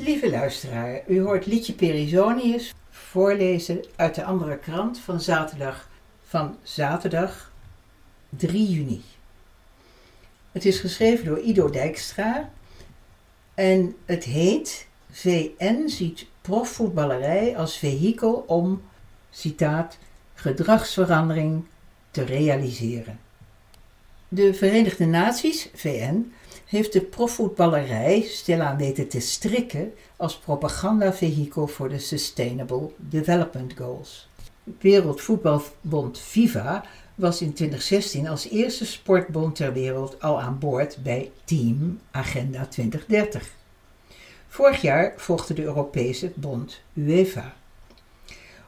Lieve luisteraar, u hoort Liedje Perisonius voorlezen uit de andere krant van zaterdag, van zaterdag 3 juni. Het is geschreven door Ido Dijkstra en het heet VN ziet profvoetballerij als vehikel om, citaat, gedragsverandering te realiseren. De Verenigde Naties, VN, heeft de profvoetballerij stilaan weten te strikken als propagandavehikel voor de Sustainable Development Goals. Wereldvoetbalbond FIFA was in 2016 als eerste sportbond ter wereld al aan boord bij Team Agenda 2030. Vorig jaar volgde de Europese bond UEFA.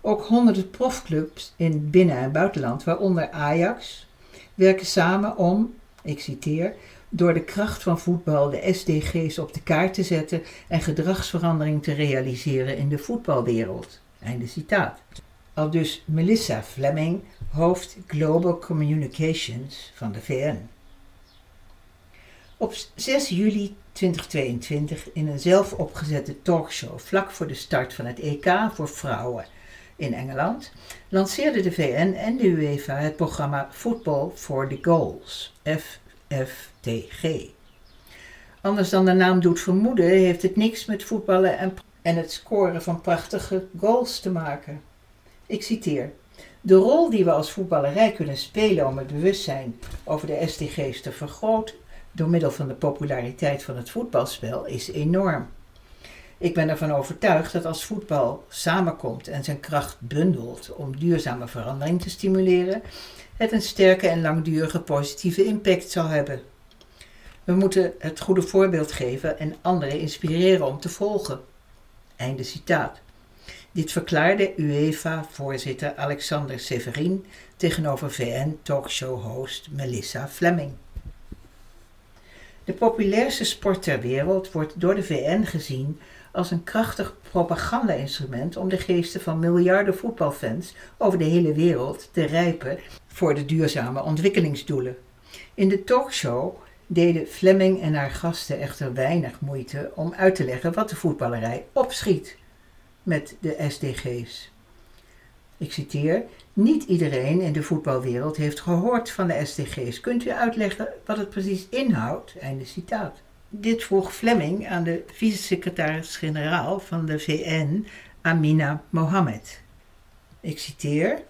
Ook honderden profclubs in binnen- en buitenland, waaronder Ajax, werken samen om, ik citeer, door de kracht van voetbal de SDG's op de kaart te zetten en gedragsverandering te realiseren in de voetbalwereld. Einde citaat. Al dus Melissa Fleming, hoofd Global Communications van de VN. Op 6 juli 2022 in een zelf opgezette talkshow vlak voor de start van het EK voor vrouwen in Engeland lanceerde de VN en de UEFA het programma Football for the Goals, FFTG. Anders dan de naam doet vermoeden, heeft het niks met voetballen en, en het scoren van prachtige goals te maken. Ik citeer. De rol die we als voetballerij kunnen spelen om het bewustzijn over de SDG's te vergroten door middel van de populariteit van het voetbalspel is enorm. Ik ben ervan overtuigd dat als voetbal samenkomt en zijn kracht bundelt om duurzame verandering te stimuleren, het een sterke en langdurige positieve impact zal hebben. We moeten het goede voorbeeld geven en anderen inspireren om te volgen. Einde citaat. Dit verklaarde UEFA-voorzitter Alexander Severin tegenover VN-talkshow-host Melissa Fleming. De populairste sport ter wereld wordt door de VN gezien als een krachtig propaganda-instrument om de geesten van miljarden voetbalfans over de hele wereld te rijpen voor de duurzame ontwikkelingsdoelen. In de talkshow deden Fleming en haar gasten echter weinig moeite om uit te leggen wat de voetballerij opschiet met de SDG's. Ik citeer: Niet iedereen in de voetbalwereld heeft gehoord van de SDG's. Kunt u uitleggen wat het precies inhoudt? Einde citaat. Dit vroeg Fleming aan de vice-secretaris-generaal van de VN, Amina Mohammed. Ik citeer: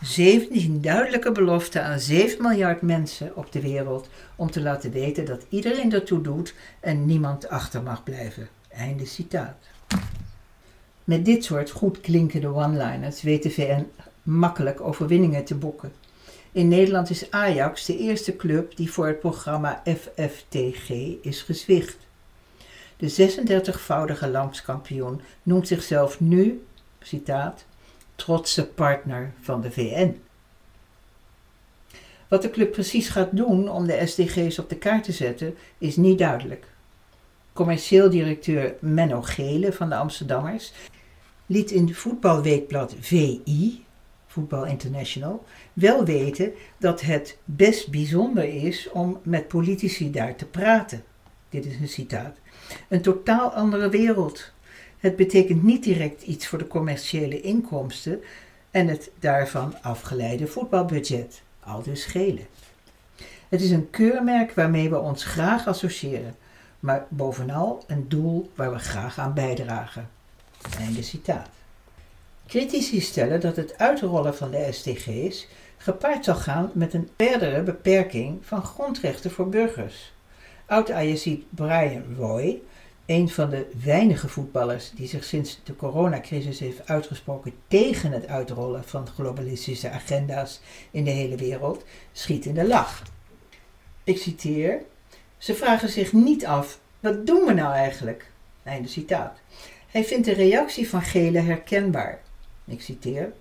17 duidelijke beloften aan 7 miljard mensen op de wereld om te laten weten dat iedereen ertoe doet en niemand achter mag blijven. Einde citaat. Met dit soort goed klinkende one-liners weet de VN makkelijk overwinningen te boeken. In Nederland is Ajax de eerste club die voor het programma FFTG is gezwicht. De 36-voudige landskampioen noemt zichzelf nu, citaat, trotse partner van de VN. Wat de club precies gaat doen om de SDG's op de kaart te zetten, is niet duidelijk. Commercieel directeur Menno Gele van de Amsterdammers liet in voetbalweekblad VI, Voetbal International, wel weten dat het best bijzonder is om met politici daar te praten. Dit is een citaat. Een totaal andere wereld. Het betekent niet direct iets voor de commerciële inkomsten en het daarvan afgeleide voetbalbudget, al dus gele. Het is een keurmerk waarmee we ons graag associëren, maar bovenal een doel waar we graag aan bijdragen. Einde citaat. Critici stellen dat het uitrollen van de SDG's gepaard zal gaan met een verdere beperking van grondrechten voor burgers. Oud-Ajaxiet Brian Roy, een van de weinige voetballers die zich sinds de coronacrisis heeft uitgesproken tegen het uitrollen van globalistische agenda's in de hele wereld, schiet in de lach. Ik citeer: Ze vragen zich niet af: wat doen we nou eigenlijk? Einde citaat. Hij vindt de reactie van Gele herkenbaar. Ik citeer.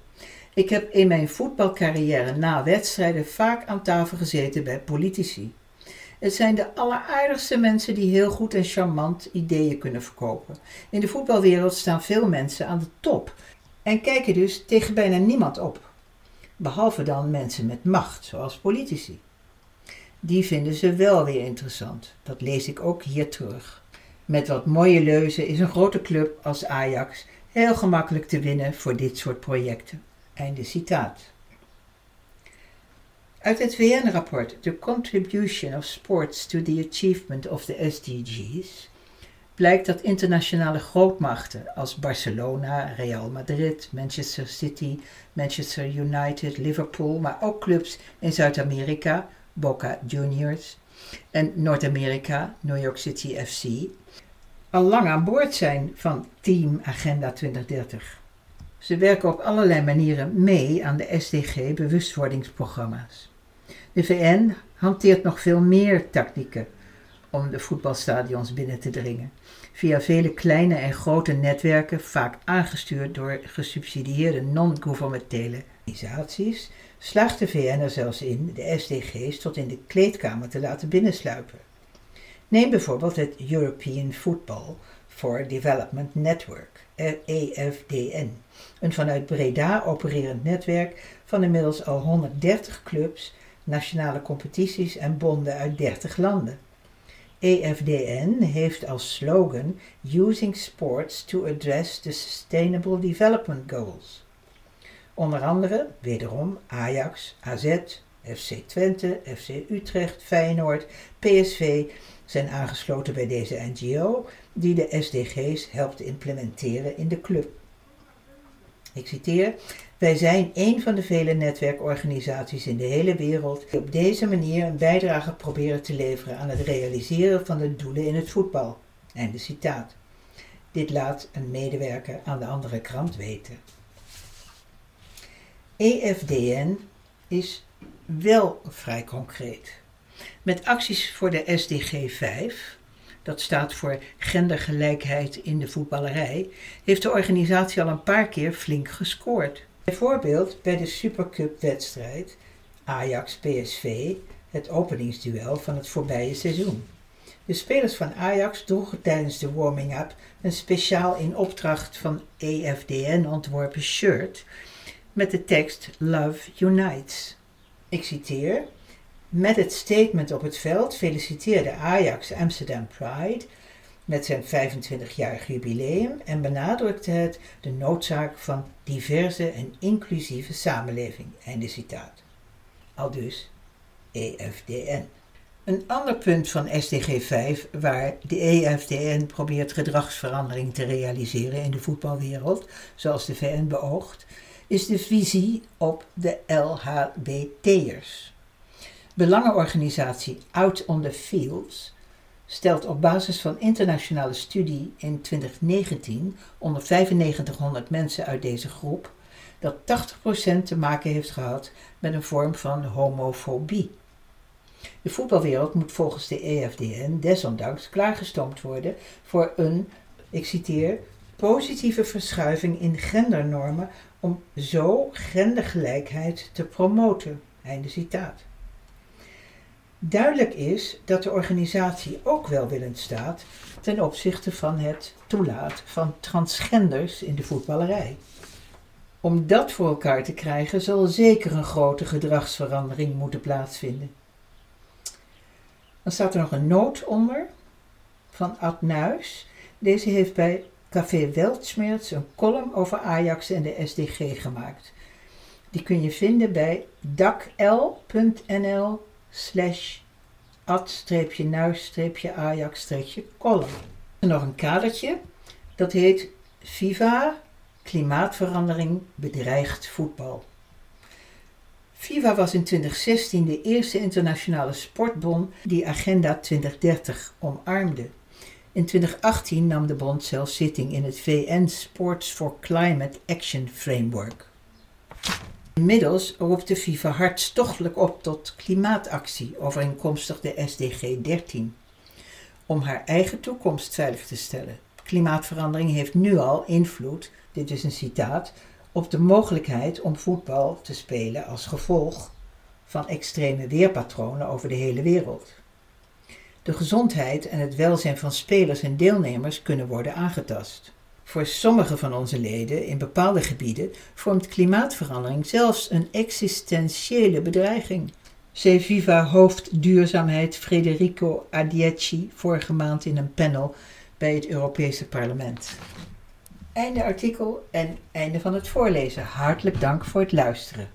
Ik heb in mijn voetbalcarrière na wedstrijden vaak aan tafel gezeten bij politici. Het zijn de alleraardigste mensen die heel goed en charmant ideeën kunnen verkopen. In de voetbalwereld staan veel mensen aan de top en kijken dus tegen bijna niemand op. Behalve dan mensen met macht, zoals politici. Die vinden ze wel weer interessant. Dat lees ik ook hier terug. Met wat mooie leuzen is een grote club als Ajax heel gemakkelijk te winnen voor dit soort projecten. Einde citaat. Uit het VN-rapport The Contribution of Sports to the Achievement of the SDGs blijkt dat internationale grootmachten als Barcelona, Real Madrid, Manchester City, Manchester United, Liverpool, maar ook clubs in Zuid-Amerika, Boca Juniors, en Noord-Amerika, New York City FC, al lang aan boord zijn van Team Agenda 2030. Ze werken op allerlei manieren mee aan de SDG-bewustwordingsprogramma's. De VN hanteert nog veel meer tactieken om de voetbalstadions binnen te dringen. Via vele kleine en grote netwerken, vaak aangestuurd door gesubsidieerde non-governementele organisaties, slaagt de VN er zelfs in de SDG's tot in de kleedkamer te laten binnensluipen. Neem bijvoorbeeld het European Football for Development Network, EFDN, een vanuit Breda opererend netwerk van inmiddels al 130 clubs, nationale competities en bonden uit 30 landen. EFDN heeft als slogan Using Sports to Address the Sustainable Development Goals. Onder andere, wederom, Ajax, AZ, FC Twente, FC Utrecht, Feyenoord, PSV zijn aangesloten bij deze NGO die de SDG's helpt implementeren in de club. Ik citeer: Wij zijn een van de vele netwerkorganisaties in de hele wereld die op deze manier een bijdrage proberen te leveren aan het realiseren van de doelen in het voetbal. Einde citaat. Dit laat een medewerker aan de andere krant weten. EFDN is wel vrij concreet. Met acties voor de SDG 5, dat staat voor gendergelijkheid in de voetballerij, heeft de organisatie al een paar keer flink gescoord. Bijvoorbeeld bij de Supercup-wedstrijd Ajax-PSV, het openingsduel van het voorbije seizoen. De spelers van Ajax droegen tijdens de warming-up een speciaal in opdracht van EFDN ontworpen shirt met de tekst Love Unites. Ik citeer: Met het statement op het veld feliciteerde Ajax Amsterdam Pride met zijn 25-jarig jubileum en benadrukte het de noodzaak van diverse en inclusieve samenleving. Einde citaat. Al dus EFDN. Een ander punt van SDG 5 waar de EFDN probeert gedragsverandering te realiseren in de voetbalwereld, zoals de VN beoogt, is de visie op de LHBT'ers. Belangenorganisatie Out on the Fields stelt op basis van internationale studie in 2019 onder 9500 mensen uit deze groep dat 80% te maken heeft gehad met een vorm van homofobie. De voetbalwereld moet volgens de EFDN desondanks klaargestoomd worden voor een, ik citeer, positieve verschuiving in gendernormen om zo gendergelijkheid te promoten. Einde citaat. Duidelijk is dat de organisatie ook welwillend staat ten opzichte van het toelaat van transgenders in de voetballerij. Om dat voor elkaar te krijgen zal zeker een grote gedragsverandering moeten plaatsvinden. Dan staat er nog een noot onder van Ad Nuis. Deze heeft bij Café Weltschmerz een column over Ajax en de SDG gemaakt. Die kun je vinden bij dakl.nl slash ad-nuis-ajax-column. En nog een kadertje, dat heet Viva Klimaatverandering bedreigt voetbal. FIFA was in 2016 de eerste internationale sportbond die Agenda 2030 omarmde. In 2018 nam de bond zelfs zitting in het VN Sports for Climate Action Framework. Inmiddels roept de FIFA hartstochtelijk op tot klimaatactie overeenkomstig de SDG 13. Om haar eigen toekomst veilig te stellen. Klimaatverandering heeft nu al invloed, dit is een citaat, op de mogelijkheid om voetbal te spelen als gevolg van extreme weerpatronen over de hele wereld. De gezondheid en het welzijn van spelers en deelnemers kunnen worden aangetast. Voor sommige van onze leden in bepaalde gebieden vormt klimaatverandering zelfs een existentiële bedreiging. zei Viva hoofd duurzaamheid Federico Adieci vorige maand in een panel bij het Europese Parlement. Einde artikel en einde van het voorlezen. Hartelijk dank voor het luisteren.